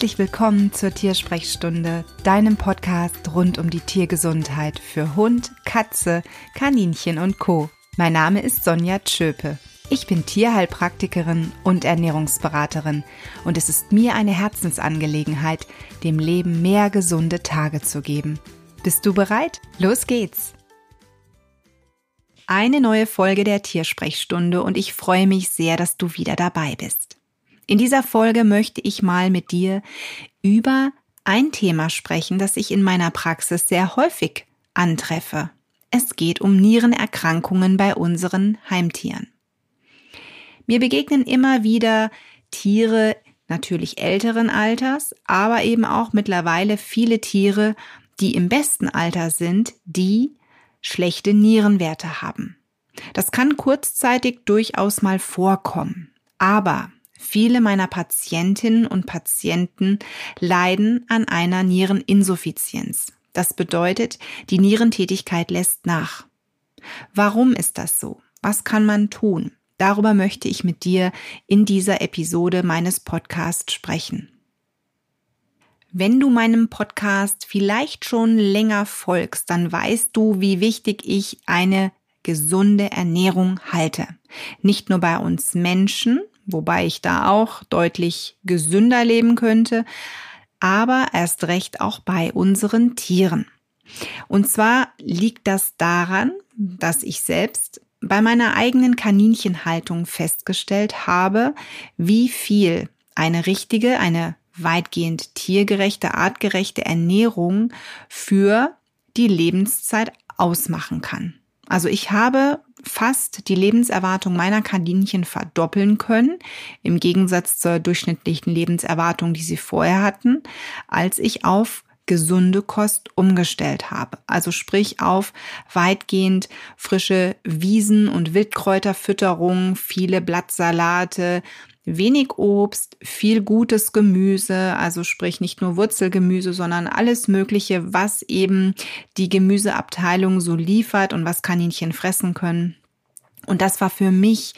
Herzlich willkommen zur Tiersprechstunde, deinem Podcast rund um die Tiergesundheit für Hund, Katze, Kaninchen und Co. Mein Name ist Sonja Tschöpe. Ich bin Tierheilpraktikerin und Ernährungsberaterin und es ist mir eine Herzensangelegenheit, dem Leben mehr gesunde Tage zu geben. Bist du bereit? Los geht's! Eine neue Folge der Tiersprechstunde und ich freue mich sehr, dass du wieder dabei bist. In dieser Folge möchte ich mal mit dir über ein Thema sprechen, das ich in meiner Praxis sehr häufig antreffe. Es geht um Nierenerkrankungen bei unseren Heimtieren. Mir begegnen immer wieder Tiere natürlich älteren Alters, aber eben auch mittlerweile viele Tiere, die im besten Alter sind, die schlechte Nierenwerte haben. Das kann kurzzeitig durchaus mal vorkommen. Aber Viele meiner Patientinnen und Patienten leiden an einer Niereninsuffizienz. Das bedeutet, die Nierentätigkeit lässt nach. Warum ist das so? Was kann man tun? Darüber möchte ich mit dir in dieser Episode meines Podcasts sprechen. Wenn du meinem Podcast vielleicht schon länger folgst, dann weißt du, wie wichtig ich eine gesunde Ernährung halte. Nicht nur bei uns Menschen, wobei ich da auch deutlich gesünder leben könnte, aber erst recht auch bei unseren Tieren. Und zwar liegt das daran, dass ich selbst bei meiner eigenen Kaninchenhaltung festgestellt habe, wie viel eine richtige, eine weitgehend tiergerechte, artgerechte Ernährung für die Lebenszeit ausmachen kann. Also ich habe fast die Lebenserwartung meiner Kaninchen verdoppeln können, im Gegensatz zur durchschnittlichen Lebenserwartung, die sie vorher hatten, als ich auf gesunde Kost umgestellt habe. Also sprich auf weitgehend frische Wiesen- und Wildkräuterfütterung, viele Blattsalate, wenig Obst, viel gutes Gemüse, also sprich nicht nur Wurzelgemüse, sondern alles Mögliche, was eben die Gemüseabteilung so liefert und was Kaninchen fressen können. Und das war für mich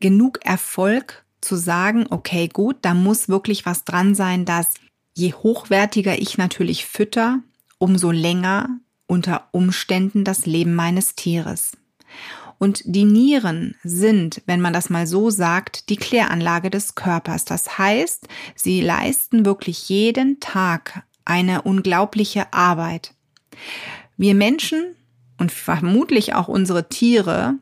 genug Erfolg zu sagen, okay, gut, da muss wirklich was dran sein, dass je hochwertiger ich natürlich fütter, umso länger unter Umständen das Leben meines Tieres. Und die Nieren sind, wenn man das mal so sagt, die Kläranlage des Körpers. Das heißt, sie leisten wirklich jeden Tag eine unglaubliche Arbeit. Wir Menschen und vermutlich auch unsere Tiere,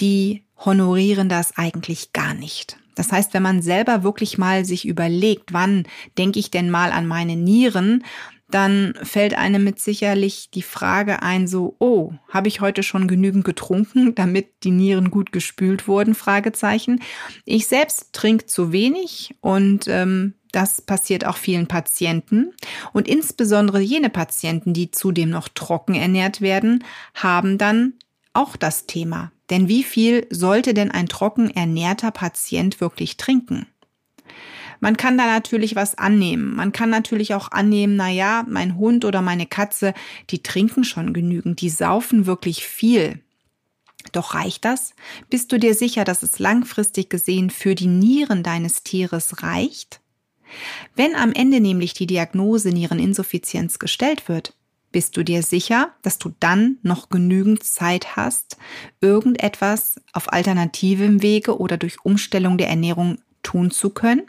die honorieren das eigentlich gar nicht. Das heißt, wenn man selber wirklich mal sich überlegt, wann denke ich denn mal an meine Nieren, dann fällt einem mit sicherlich die Frage ein, so, oh, habe ich heute schon genügend getrunken, damit die Nieren gut gespült wurden? Fragezeichen. Ich selbst trinke zu wenig und ähm, das passiert auch vielen Patienten. Und insbesondere jene Patienten, die zudem noch trocken ernährt werden, haben dann auch das Thema. Denn wie viel sollte denn ein trocken ernährter Patient wirklich trinken? Man kann da natürlich was annehmen. Man kann natürlich auch annehmen, na ja, mein Hund oder meine Katze, die trinken schon genügend, die saufen wirklich viel. Doch reicht das? Bist du dir sicher, dass es langfristig gesehen für die Nieren deines Tieres reicht? Wenn am Ende nämlich die Diagnose Niereninsuffizienz gestellt wird, bist du dir sicher, dass du dann noch genügend Zeit hast, irgendetwas auf alternativem Wege oder durch Umstellung der Ernährung tun zu können?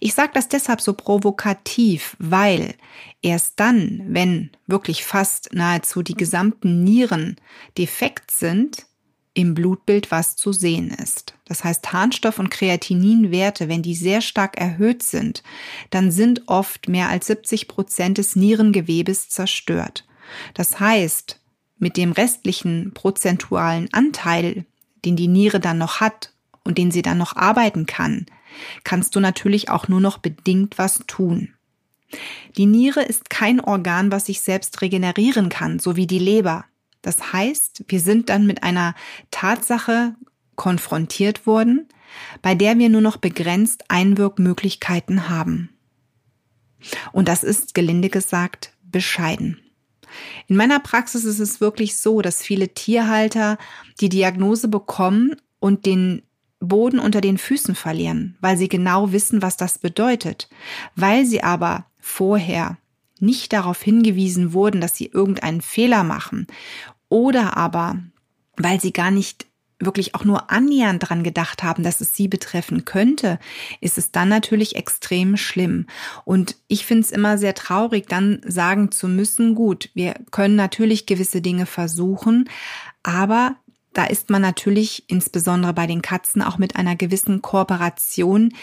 Ich sage das deshalb so provokativ, weil erst dann, wenn wirklich fast nahezu die gesamten Nieren defekt sind, im Blutbild was zu sehen ist. Das heißt, Harnstoff- und Kreatininwerte, wenn die sehr stark erhöht sind, dann sind oft mehr als 70 Prozent des Nierengewebes zerstört. Das heißt, mit dem restlichen prozentualen Anteil, den die Niere dann noch hat und den sie dann noch arbeiten kann, kannst du natürlich auch nur noch bedingt was tun. Die Niere ist kein Organ, was sich selbst regenerieren kann, so wie die Leber. Das heißt, wir sind dann mit einer Tatsache konfrontiert worden, bei der wir nur noch begrenzt Einwirkmöglichkeiten haben. Und das ist, gelinde gesagt, bescheiden. In meiner Praxis ist es wirklich so, dass viele Tierhalter die Diagnose bekommen und den Boden unter den Füßen verlieren, weil sie genau wissen, was das bedeutet. Weil sie aber vorher nicht darauf hingewiesen wurden, dass sie irgendeinen Fehler machen oder aber weil sie gar nicht wirklich auch nur annähernd dran gedacht haben, dass es sie betreffen könnte, ist es dann natürlich extrem schlimm. Und ich finde es immer sehr traurig, dann sagen zu müssen, gut, wir können natürlich gewisse Dinge versuchen, aber da ist man natürlich insbesondere bei den Katzen auch mit einer gewissen Kooperation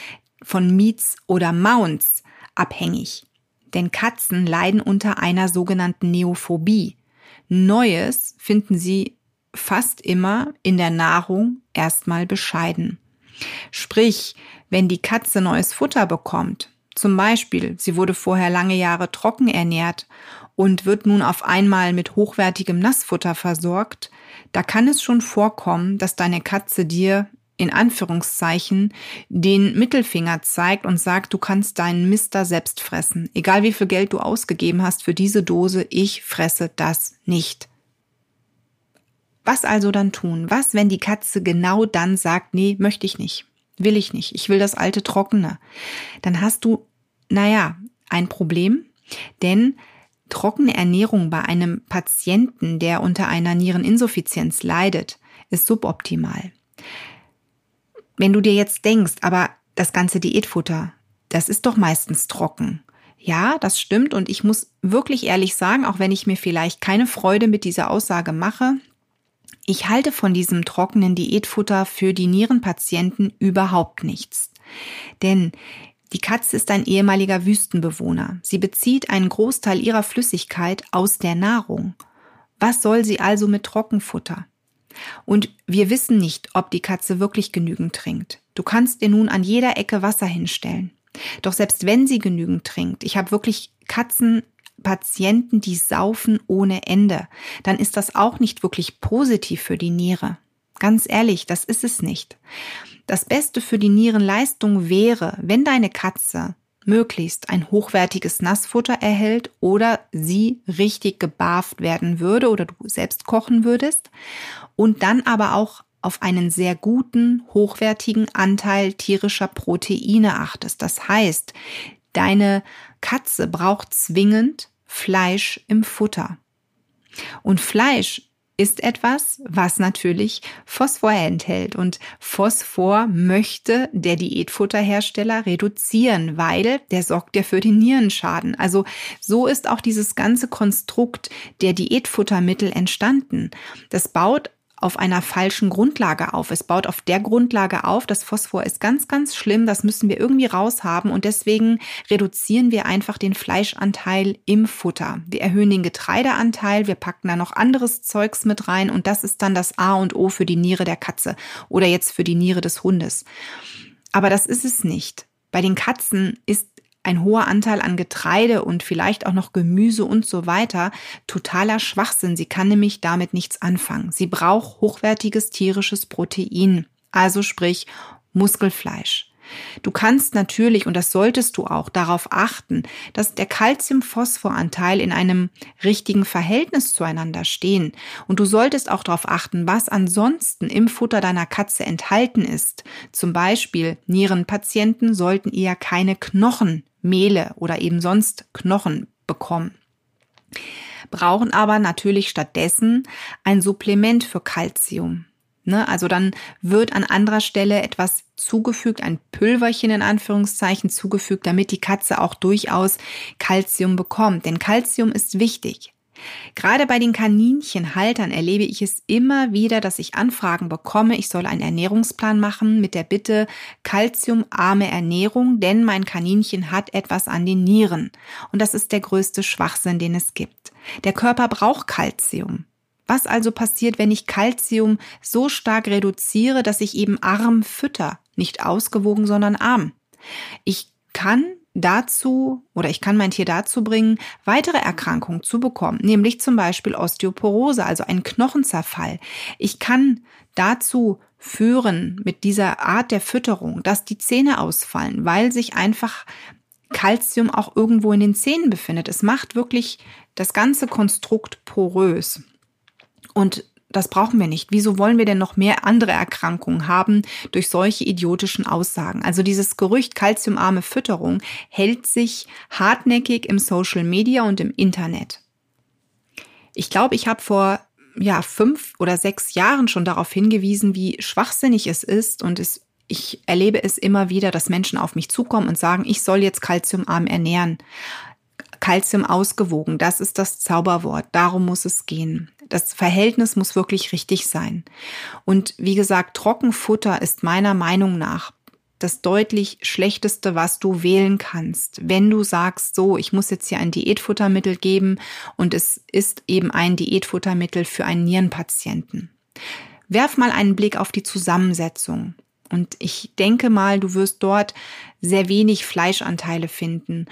von Meets oder Mounts abhängig. Denn Katzen leiden unter einer sogenannten Neophobie. Neues finden sie fast immer in der Nahrung erstmal bescheiden. Sprich, wenn die Katze neues Futter bekommt, zum Beispiel, sie wurde vorher lange Jahre trocken ernährt und wird nun auf einmal mit hochwertigem Nassfutter versorgt, da kann es schon vorkommen, dass deine Katze dir in Anführungszeichen den Mittelfinger zeigt und sagt, du kannst deinen Mister selbst fressen. Egal wie viel Geld du ausgegeben hast für diese Dose, ich fresse das nicht. Was also dann tun? Was, wenn die Katze genau dann sagt, nee, möchte ich nicht, will ich nicht, ich will das alte Trockene? Dann hast du, naja, ein Problem, denn trockene Ernährung bei einem Patienten, der unter einer Niereninsuffizienz leidet, ist suboptimal. Wenn du dir jetzt denkst, aber das ganze Diätfutter, das ist doch meistens trocken. Ja, das stimmt und ich muss wirklich ehrlich sagen, auch wenn ich mir vielleicht keine Freude mit dieser Aussage mache, ich halte von diesem trockenen Diätfutter für die Nierenpatienten überhaupt nichts. Denn die Katze ist ein ehemaliger Wüstenbewohner. Sie bezieht einen Großteil ihrer Flüssigkeit aus der Nahrung. Was soll sie also mit Trockenfutter? Und wir wissen nicht, ob die Katze wirklich genügend trinkt. Du kannst ihr nun an jeder Ecke Wasser hinstellen. Doch selbst wenn sie genügend trinkt, ich habe wirklich Katzen Patienten, die saufen ohne Ende, dann ist das auch nicht wirklich positiv für die Niere. Ganz ehrlich, das ist es nicht. Das Beste für die Nierenleistung wäre, wenn deine Katze möglichst ein hochwertiges Nassfutter erhält oder sie richtig gebarft werden würde oder du selbst kochen würdest und dann aber auch auf einen sehr guten, hochwertigen Anteil tierischer Proteine achtest. Das heißt, deine Katze braucht zwingend Fleisch im Futter. Und Fleisch ist etwas, was natürlich Phosphor enthält. Und Phosphor möchte der Diätfutterhersteller reduzieren, weil der sorgt ja für den Nierenschaden. Also so ist auch dieses ganze Konstrukt der Diätfuttermittel entstanden. Das baut auf einer falschen Grundlage auf. Es baut auf der Grundlage auf, das Phosphor ist ganz, ganz schlimm, das müssen wir irgendwie raushaben und deswegen reduzieren wir einfach den Fleischanteil im Futter. Wir erhöhen den Getreideanteil, wir packen da noch anderes Zeugs mit rein und das ist dann das A und O für die Niere der Katze oder jetzt für die Niere des Hundes. Aber das ist es nicht. Bei den Katzen ist ein hoher Anteil an Getreide und vielleicht auch noch Gemüse und so weiter totaler Schwachsinn. Sie kann nämlich damit nichts anfangen. Sie braucht hochwertiges tierisches Protein, also sprich Muskelfleisch. Du kannst natürlich, und das solltest du auch, darauf achten, dass der Calcium-Phosphor-Anteil in einem richtigen Verhältnis zueinander stehen. Und du solltest auch darauf achten, was ansonsten im Futter deiner Katze enthalten ist. Zum Beispiel Nierenpatienten sollten eher keine Knochen Mehle oder eben sonst Knochen bekommen. Brauchen aber natürlich stattdessen ein Supplement für Calcium. Ne? Also dann wird an anderer Stelle etwas zugefügt, ein Pülverchen in Anführungszeichen zugefügt, damit die Katze auch durchaus Calcium bekommt. Denn Calcium ist wichtig. Gerade bei den Kaninchenhaltern erlebe ich es immer wieder, dass ich Anfragen bekomme, ich soll einen Ernährungsplan machen mit der Bitte kalziumarme Ernährung, denn mein Kaninchen hat etwas an den Nieren. Und das ist der größte Schwachsinn, den es gibt. Der Körper braucht Kalzium. Was also passiert, wenn ich Kalzium so stark reduziere, dass ich eben arm fütter? Nicht ausgewogen, sondern arm. Ich kann dazu oder ich kann mein Tier dazu bringen, weitere Erkrankungen zu bekommen, nämlich zum Beispiel Osteoporose, also einen Knochenzerfall. Ich kann dazu führen mit dieser Art der Fütterung, dass die Zähne ausfallen, weil sich einfach Calcium auch irgendwo in den Zähnen befindet. Es macht wirklich das ganze Konstrukt porös. Und das brauchen wir nicht. Wieso wollen wir denn noch mehr andere Erkrankungen haben durch solche idiotischen Aussagen? Also dieses Gerücht kalziumarme Fütterung hält sich hartnäckig im Social Media und im Internet. Ich glaube, ich habe vor ja, fünf oder sechs Jahren schon darauf hingewiesen, wie schwachsinnig es ist und es, ich erlebe es immer wieder, dass Menschen auf mich zukommen und sagen, ich soll jetzt kalziumarm ernähren. Kalzium ausgewogen, das ist das Zauberwort, darum muss es gehen. Das Verhältnis muss wirklich richtig sein. Und wie gesagt, Trockenfutter ist meiner Meinung nach das deutlich schlechteste, was du wählen kannst. Wenn du sagst, so, ich muss jetzt hier ein Diätfuttermittel geben und es ist eben ein Diätfuttermittel für einen Nierenpatienten. Werf mal einen Blick auf die Zusammensetzung. Und ich denke mal, du wirst dort sehr wenig Fleischanteile finden.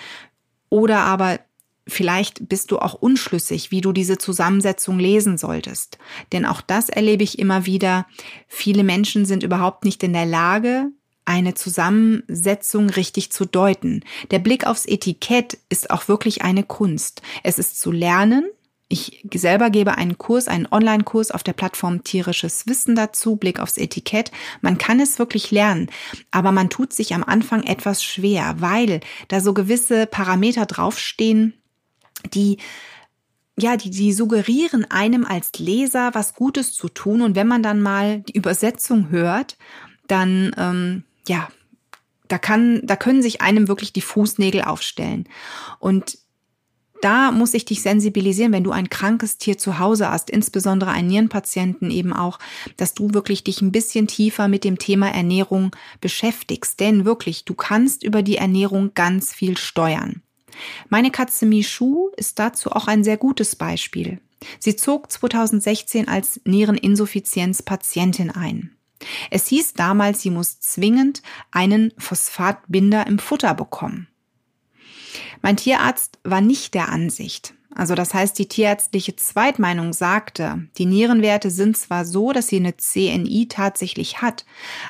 Oder aber Vielleicht bist du auch unschlüssig, wie du diese Zusammensetzung lesen solltest. Denn auch das erlebe ich immer wieder. Viele Menschen sind überhaupt nicht in der Lage, eine Zusammensetzung richtig zu deuten. Der Blick aufs Etikett ist auch wirklich eine Kunst. Es ist zu lernen. Ich selber gebe einen Kurs, einen Online-Kurs auf der Plattform Tierisches Wissen dazu, Blick aufs Etikett. Man kann es wirklich lernen, aber man tut sich am Anfang etwas schwer, weil da so gewisse Parameter draufstehen, die ja, die, die suggerieren einem als Leser was Gutes zu tun. Und wenn man dann mal die Übersetzung hört, dann ähm, ja, da kann, da können sich einem wirklich die Fußnägel aufstellen. Und da muss ich dich sensibilisieren, wenn du ein krankes Tier zu Hause hast, insbesondere einen Nierenpatienten eben auch, dass du wirklich dich ein bisschen tiefer mit dem Thema Ernährung beschäftigst. Denn wirklich, du kannst über die Ernährung ganz viel steuern. Meine Katze Michu ist dazu auch ein sehr gutes Beispiel. Sie zog 2016 als Niereninsuffizienzpatientin ein. Es hieß damals, sie muss zwingend einen Phosphatbinder im Futter bekommen. Mein Tierarzt war nicht der Ansicht. Also das heißt, die tierärztliche Zweitmeinung sagte, die Nierenwerte sind zwar so, dass sie eine CNI tatsächlich hat,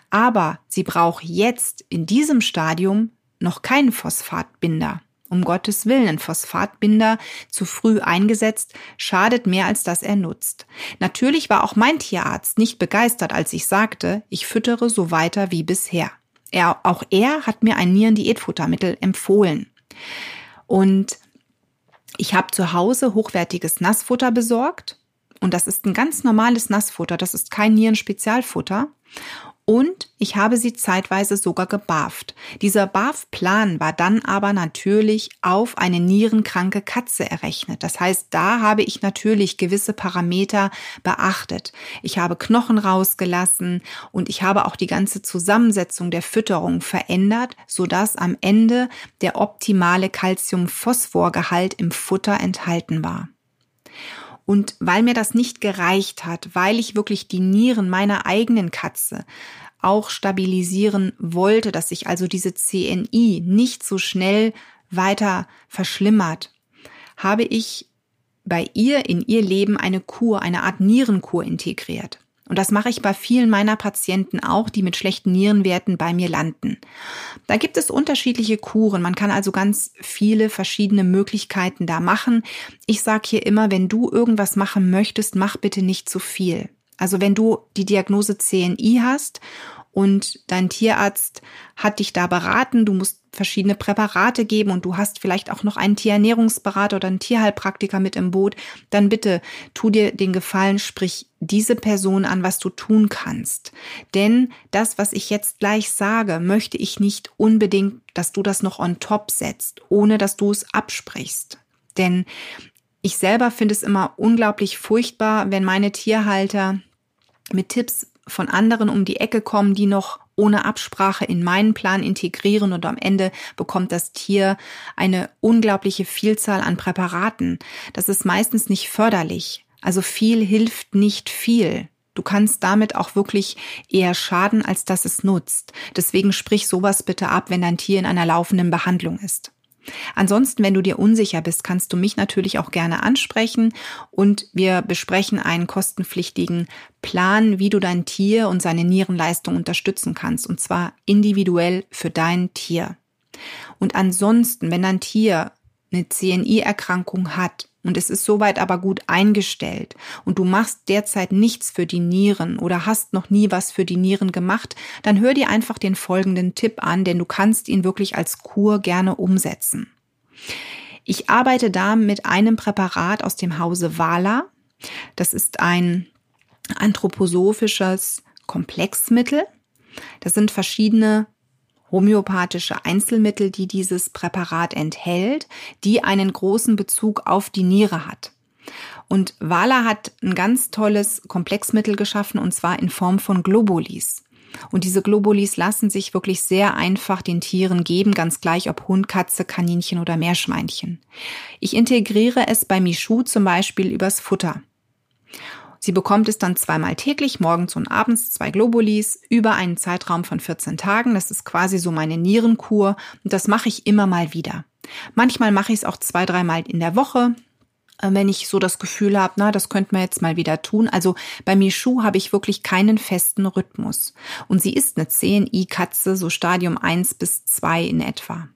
aber sie braucht jetzt in diesem Stadium noch keinen Phosphatbinder um Gottes Willen, ein Phosphatbinder zu früh eingesetzt, schadet mehr als dass er nutzt. Natürlich war auch mein Tierarzt nicht begeistert, als ich sagte, ich füttere so weiter wie bisher. Er, auch er hat mir ein Nierendiätfuttermittel empfohlen. Und ich habe zu Hause hochwertiges Nassfutter besorgt. Und das ist ein ganz normales Nassfutter. Das ist kein Nierenspezialfutter. Und ich habe sie zeitweise sogar gebarft. Dieser Barfplan war dann aber natürlich auf eine nierenkranke Katze errechnet. Das heißt, da habe ich natürlich gewisse Parameter beachtet. Ich habe Knochen rausgelassen und ich habe auch die ganze Zusammensetzung der Fütterung verändert, sodass am Ende der optimale Calcium-Phosphor-Gehalt im Futter enthalten war. Und weil mir das nicht gereicht hat, weil ich wirklich die Nieren meiner eigenen Katze auch stabilisieren wollte, dass sich also diese CNI nicht so schnell weiter verschlimmert, habe ich bei ihr in ihr Leben eine Kur, eine Art Nierenkur integriert. Und das mache ich bei vielen meiner Patienten auch, die mit schlechten Nierenwerten bei mir landen. Da gibt es unterschiedliche Kuren. Man kann also ganz viele verschiedene Möglichkeiten da machen. Ich sage hier immer, wenn du irgendwas machen möchtest, mach bitte nicht zu viel. Also wenn du die Diagnose CNI hast und dein Tierarzt hat dich da beraten, du musst verschiedene Präparate geben und du hast vielleicht auch noch einen Tierernährungsberater oder einen Tierheilpraktiker mit im Boot, dann bitte tu dir den Gefallen, sprich diese Person an, was du tun kannst. Denn das, was ich jetzt gleich sage, möchte ich nicht unbedingt, dass du das noch on top setzt, ohne dass du es absprichst. Denn ich selber finde es immer unglaublich furchtbar, wenn meine Tierhalter mit Tipps von anderen um die Ecke kommen, die noch ohne Absprache in meinen Plan integrieren und am Ende bekommt das Tier eine unglaubliche Vielzahl an Präparaten. Das ist meistens nicht förderlich. Also viel hilft nicht viel. Du kannst damit auch wirklich eher schaden, als dass es nutzt. Deswegen sprich sowas bitte ab, wenn dein Tier in einer laufenden Behandlung ist. Ansonsten, wenn du dir unsicher bist, kannst du mich natürlich auch gerne ansprechen und wir besprechen einen kostenpflichtigen Plan, wie du dein Tier und seine Nierenleistung unterstützen kannst und zwar individuell für dein Tier. Und ansonsten, wenn dein Tier eine CNI-Erkrankung hat, und es ist soweit aber gut eingestellt und du machst derzeit nichts für die Nieren oder hast noch nie was für die Nieren gemacht, dann hör dir einfach den folgenden Tipp an, denn du kannst ihn wirklich als Kur gerne umsetzen. Ich arbeite da mit einem Präparat aus dem Hause Vala. Das ist ein anthroposophisches Komplexmittel. Das sind verschiedene homöopathische Einzelmittel, die dieses Präparat enthält, die einen großen Bezug auf die Niere hat. Und Wala hat ein ganz tolles Komplexmittel geschaffen und zwar in Form von Globulis. Und diese Globulis lassen sich wirklich sehr einfach den Tieren geben, ganz gleich ob Hund, Katze, Kaninchen oder Meerschweinchen. Ich integriere es bei Michu zum Beispiel übers Futter. Sie bekommt es dann zweimal täglich, morgens und abends, zwei Globulis, über einen Zeitraum von 14 Tagen. Das ist quasi so meine Nierenkur und das mache ich immer mal wieder. Manchmal mache ich es auch zwei, dreimal in der Woche, äh, wenn ich so das Gefühl habe, na, das könnte man jetzt mal wieder tun. Also bei Michu habe ich wirklich keinen festen Rhythmus. Und sie ist eine CNI-Katze, so Stadium 1 bis 2 in etwa.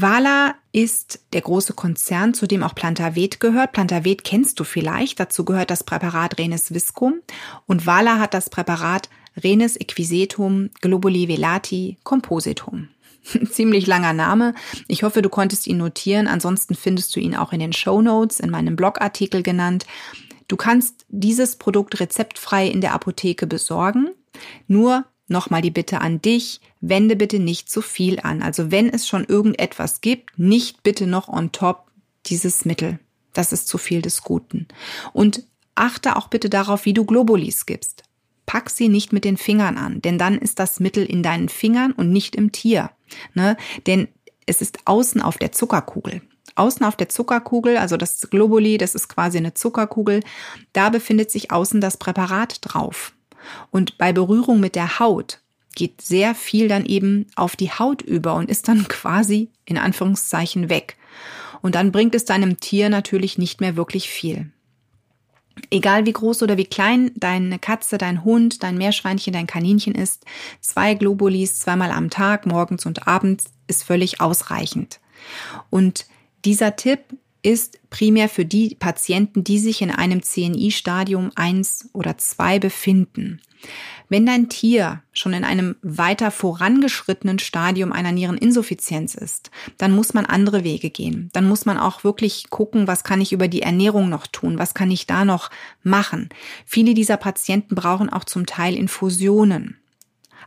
Vala ist der große Konzern, zu dem auch Plantavet gehört. Plantavet kennst du vielleicht. Dazu gehört das Präparat Renes Viscum. Und Vala hat das Präparat Renes Equisetum Globuli Velati Compositum. Ziemlich langer Name. Ich hoffe, du konntest ihn notieren. Ansonsten findest du ihn auch in den Show Notes, in meinem Blogartikel genannt. Du kannst dieses Produkt rezeptfrei in der Apotheke besorgen. Nur Nochmal die Bitte an dich, wende bitte nicht zu viel an. Also wenn es schon irgendetwas gibt, nicht bitte noch on top dieses Mittel. Das ist zu viel des Guten. Und achte auch bitte darauf, wie du Globulis gibst. Pack sie nicht mit den Fingern an, denn dann ist das Mittel in deinen Fingern und nicht im Tier. Ne? Denn es ist außen auf der Zuckerkugel. Außen auf der Zuckerkugel, also das Globuli, das ist quasi eine Zuckerkugel, da befindet sich außen das Präparat drauf. Und bei Berührung mit der Haut geht sehr viel dann eben auf die Haut über und ist dann quasi in Anführungszeichen weg. Und dann bringt es deinem Tier natürlich nicht mehr wirklich viel. Egal wie groß oder wie klein deine Katze, dein Hund, dein Meerschweinchen, dein Kaninchen ist, zwei Globulis zweimal am Tag, morgens und abends, ist völlig ausreichend. Und dieser Tipp ist primär für die Patienten, die sich in einem CNI-Stadium 1 oder 2 befinden. Wenn dein Tier schon in einem weiter vorangeschrittenen Stadium einer Niereninsuffizienz ist, dann muss man andere Wege gehen. Dann muss man auch wirklich gucken, was kann ich über die Ernährung noch tun? Was kann ich da noch machen? Viele dieser Patienten brauchen auch zum Teil Infusionen.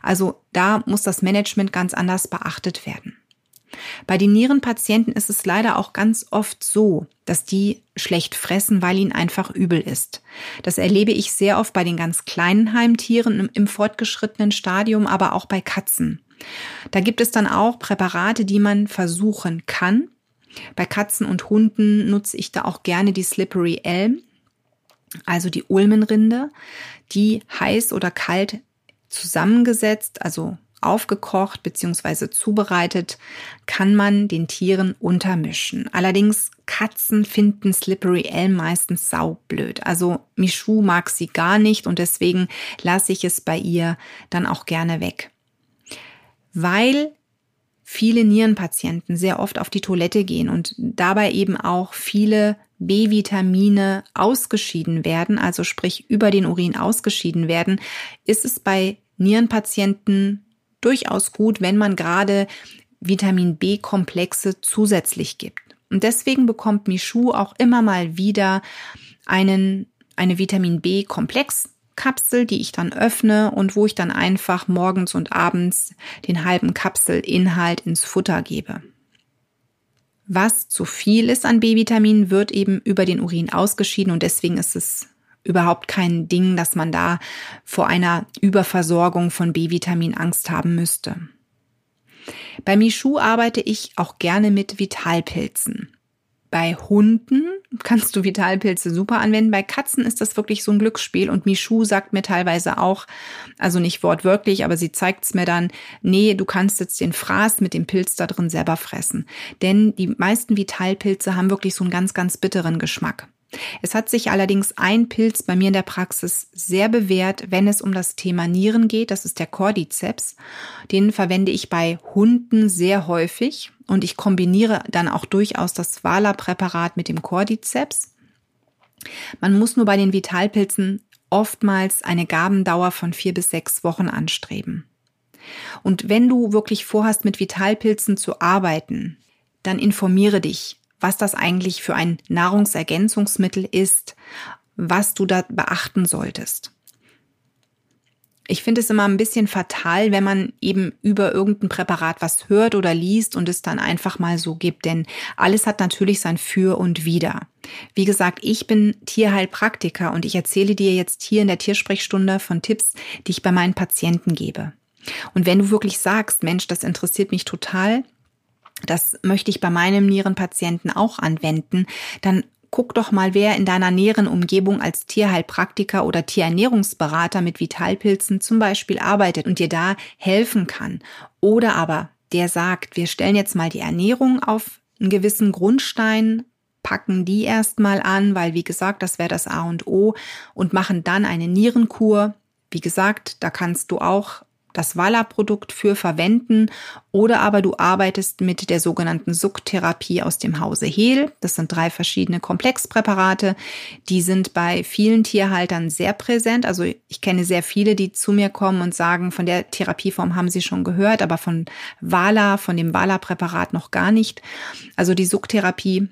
Also da muss das Management ganz anders beachtet werden. Bei den Nierenpatienten ist es leider auch ganz oft so, dass die schlecht fressen, weil ihnen einfach übel ist. Das erlebe ich sehr oft bei den ganz kleinen Heimtieren im, fortgeschrittenen Stadium, aber auch bei Katzen. Da gibt es dann auch Präparate, die man versuchen kann. Bei Katzen und Hunden nutze ich da auch gerne die Slippery Elm, also die Ulmenrinde, die heiß oder kalt zusammengesetzt, also aufgekocht bzw. zubereitet, kann man den Tieren untermischen. Allerdings Katzen finden Slippery Elm meistens saublöd. Also Michu mag sie gar nicht und deswegen lasse ich es bei ihr dann auch gerne weg. Weil viele Nierenpatienten sehr oft auf die Toilette gehen und dabei eben auch viele B-Vitamine ausgeschieden werden, also sprich über den Urin ausgeschieden werden, ist es bei Nierenpatienten durchaus gut, wenn man gerade Vitamin B-Komplexe zusätzlich gibt. Und deswegen bekommt Michu auch immer mal wieder einen, eine Vitamin B-Komplex Kapsel, die ich dann öffne und wo ich dann einfach morgens und abends den halben Kapselinhalt ins Futter gebe. Was zu viel ist an B-Vitamin, wird eben über den Urin ausgeschieden und deswegen ist es überhaupt kein Ding, dass man da vor einer Überversorgung von B-Vitamin Angst haben müsste. Bei Michu arbeite ich auch gerne mit Vitalpilzen. Bei Hunden kannst du Vitalpilze super anwenden. Bei Katzen ist das wirklich so ein Glücksspiel. Und Michu sagt mir teilweise auch, also nicht wortwörtlich, aber sie zeigt es mir dann, nee, du kannst jetzt den Fraß mit dem Pilz da drin selber fressen. Denn die meisten Vitalpilze haben wirklich so einen ganz, ganz bitteren Geschmack. Es hat sich allerdings ein Pilz bei mir in der Praxis sehr bewährt, wenn es um das Thema Nieren geht. Das ist der Cordyceps. Den verwende ich bei Hunden sehr häufig und ich kombiniere dann auch durchaus das Vala-Präparat mit dem Cordyceps. Man muss nur bei den Vitalpilzen oftmals eine Gabendauer von vier bis sechs Wochen anstreben. Und wenn du wirklich vorhast, mit Vitalpilzen zu arbeiten, dann informiere dich was das eigentlich für ein Nahrungsergänzungsmittel ist, was du da beachten solltest. Ich finde es immer ein bisschen fatal, wenn man eben über irgendein Präparat was hört oder liest und es dann einfach mal so gibt, denn alles hat natürlich sein Für und Wider. Wie gesagt, ich bin Tierheilpraktiker und ich erzähle dir jetzt hier in der Tiersprechstunde von Tipps, die ich bei meinen Patienten gebe. Und wenn du wirklich sagst, Mensch, das interessiert mich total, das möchte ich bei meinem Nierenpatienten auch anwenden, dann guck doch mal, wer in deiner näheren Umgebung als Tierheilpraktiker oder Tierernährungsberater mit Vitalpilzen zum Beispiel arbeitet und dir da helfen kann. Oder aber der sagt, wir stellen jetzt mal die Ernährung auf einen gewissen Grundstein, packen die erstmal an, weil wie gesagt, das wäre das A und O und machen dann eine Nierenkur. Wie gesagt, da kannst du auch das Walla-Produkt für verwenden oder aber du arbeitest mit der sogenannten Sucktherapie aus dem Hause Hehl. Das sind drei verschiedene Komplexpräparate. Die sind bei vielen Tierhaltern sehr präsent. Also ich kenne sehr viele, die zu mir kommen und sagen, von der Therapieform haben sie schon gehört, aber von Wala, von dem Wala-Präparat noch gar nicht. Also die Sucktherapie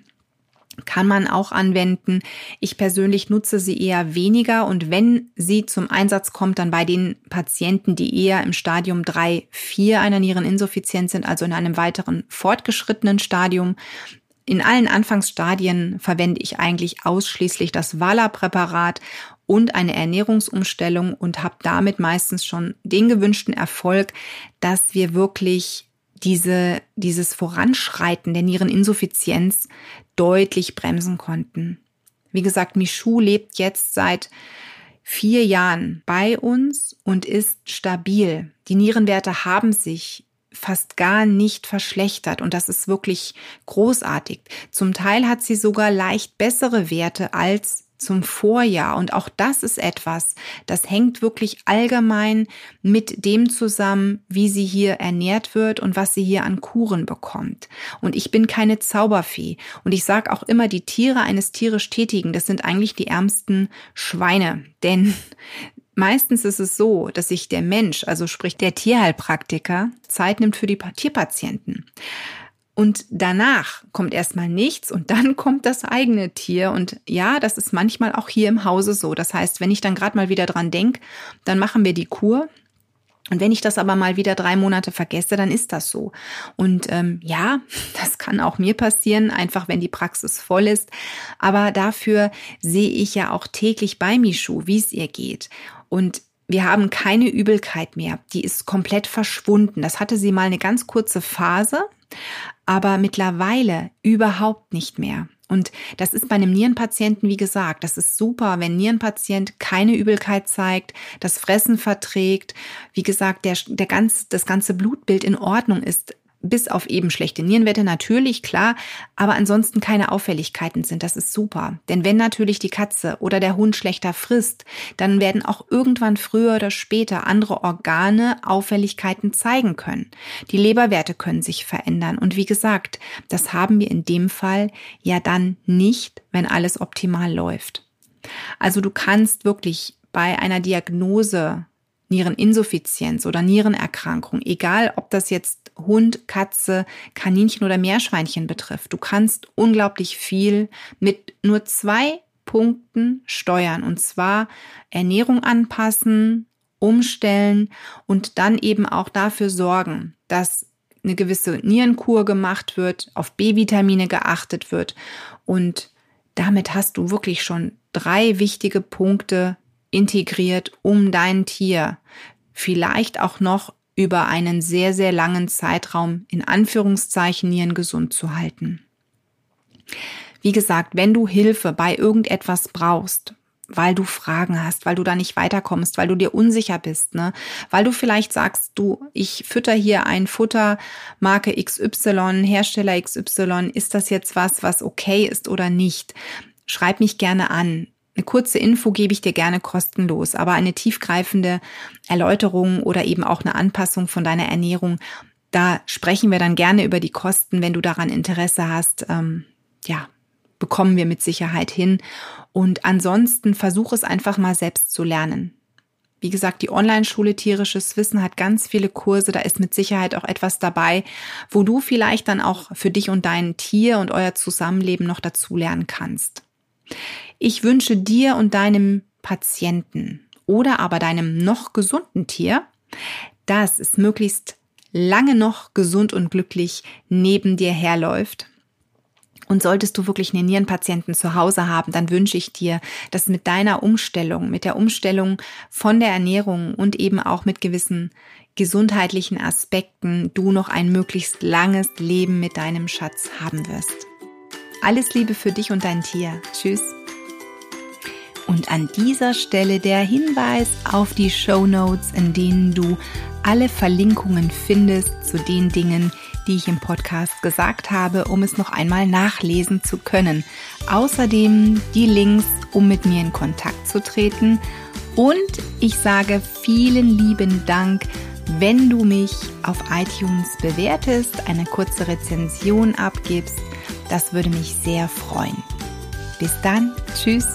kann man auch anwenden. Ich persönlich nutze sie eher weniger und wenn sie zum Einsatz kommt, dann bei den Patienten, die eher im Stadium 3, 4 einer Niereninsuffizienz sind, also in einem weiteren fortgeschrittenen Stadium. In allen Anfangsstadien verwende ich eigentlich ausschließlich das Wala-Präparat und eine Ernährungsumstellung und habe damit meistens schon den gewünschten Erfolg, dass wir wirklich diese, dieses Voranschreiten der Niereninsuffizienz deutlich bremsen konnten. Wie gesagt, Michu lebt jetzt seit vier Jahren bei uns und ist stabil. Die Nierenwerte haben sich fast gar nicht verschlechtert und das ist wirklich großartig. Zum Teil hat sie sogar leicht bessere Werte als zum Vorjahr. Und auch das ist etwas, das hängt wirklich allgemein mit dem zusammen, wie sie hier ernährt wird und was sie hier an Kuren bekommt. Und ich bin keine Zauberfee. Und ich sage auch immer, die Tiere eines tierisch Tätigen, das sind eigentlich die ärmsten Schweine. Denn Meistens ist es so, dass sich der Mensch, also sprich der Tierheilpraktiker, Zeit nimmt für die Tierpatienten. Und danach kommt erstmal nichts und dann kommt das eigene Tier. Und ja, das ist manchmal auch hier im Hause so. Das heißt, wenn ich dann gerade mal wieder dran denke, dann machen wir die Kur. Und wenn ich das aber mal wieder drei Monate vergesse, dann ist das so. Und ähm, ja, das kann auch mir passieren, einfach wenn die Praxis voll ist. Aber dafür sehe ich ja auch täglich bei Michu, wie es ihr geht. Und wir haben keine Übelkeit mehr. Die ist komplett verschwunden. Das hatte sie mal eine ganz kurze Phase, aber mittlerweile überhaupt nicht mehr. Und das ist bei einem Nierenpatienten, wie gesagt, das ist super, wenn Nierenpatient keine Übelkeit zeigt, das Fressen verträgt, wie gesagt, der, der ganz, das ganze Blutbild in Ordnung ist bis auf eben schlechte Nierenwerte natürlich, klar, aber ansonsten keine Auffälligkeiten sind. Das ist super. Denn wenn natürlich die Katze oder der Hund schlechter frisst, dann werden auch irgendwann früher oder später andere Organe Auffälligkeiten zeigen können. Die Leberwerte können sich verändern. Und wie gesagt, das haben wir in dem Fall ja dann nicht, wenn alles optimal läuft. Also du kannst wirklich bei einer Diagnose Niereninsuffizienz oder Nierenerkrankung, egal ob das jetzt Hund, Katze, Kaninchen oder Meerschweinchen betrifft. Du kannst unglaublich viel mit nur zwei Punkten steuern und zwar Ernährung anpassen, umstellen und dann eben auch dafür sorgen, dass eine gewisse Nierenkur gemacht wird, auf B-Vitamine geachtet wird und damit hast du wirklich schon drei wichtige Punkte integriert, um dein Tier vielleicht auch noch über einen sehr, sehr langen Zeitraum in Anführungszeichen Nieren gesund zu halten. Wie gesagt, wenn du Hilfe bei irgendetwas brauchst, weil du Fragen hast, weil du da nicht weiterkommst, weil du dir unsicher bist, ne? Weil du vielleicht sagst, du, ich fütter hier ein Futter Marke XY, Hersteller XY, ist das jetzt was, was okay ist oder nicht? schreib mich gerne an. Eine kurze Info gebe ich dir gerne kostenlos, aber eine tiefgreifende Erläuterung oder eben auch eine Anpassung von deiner Ernährung, da sprechen wir dann gerne über die Kosten, wenn du daran Interesse hast. Ähm, ja, bekommen wir mit Sicherheit hin. Und ansonsten versuch es einfach mal selbst zu lernen. Wie gesagt, die Online-Schule Tierisches Wissen hat ganz viele Kurse. Da ist mit Sicherheit auch etwas dabei, wo du vielleicht dann auch für dich und dein Tier und euer Zusammenleben noch dazu lernen kannst. Ich wünsche dir und deinem Patienten oder aber deinem noch gesunden Tier, dass es möglichst lange noch gesund und glücklich neben dir herläuft und solltest du wirklich einen Nierenpatienten zu Hause haben, dann wünsche ich dir, dass mit deiner Umstellung, mit der Umstellung von der Ernährung und eben auch mit gewissen gesundheitlichen Aspekten du noch ein möglichst langes Leben mit deinem Schatz haben wirst. Alles Liebe für dich und dein Tier. Tschüss. Und an dieser Stelle der Hinweis auf die Show Notes, in denen du alle Verlinkungen findest zu den Dingen, die ich im Podcast gesagt habe, um es noch einmal nachlesen zu können. Außerdem die Links, um mit mir in Kontakt zu treten. Und ich sage vielen lieben Dank, wenn du mich auf iTunes bewertest, eine kurze Rezension abgibst. Das würde mich sehr freuen. Bis dann, tschüss.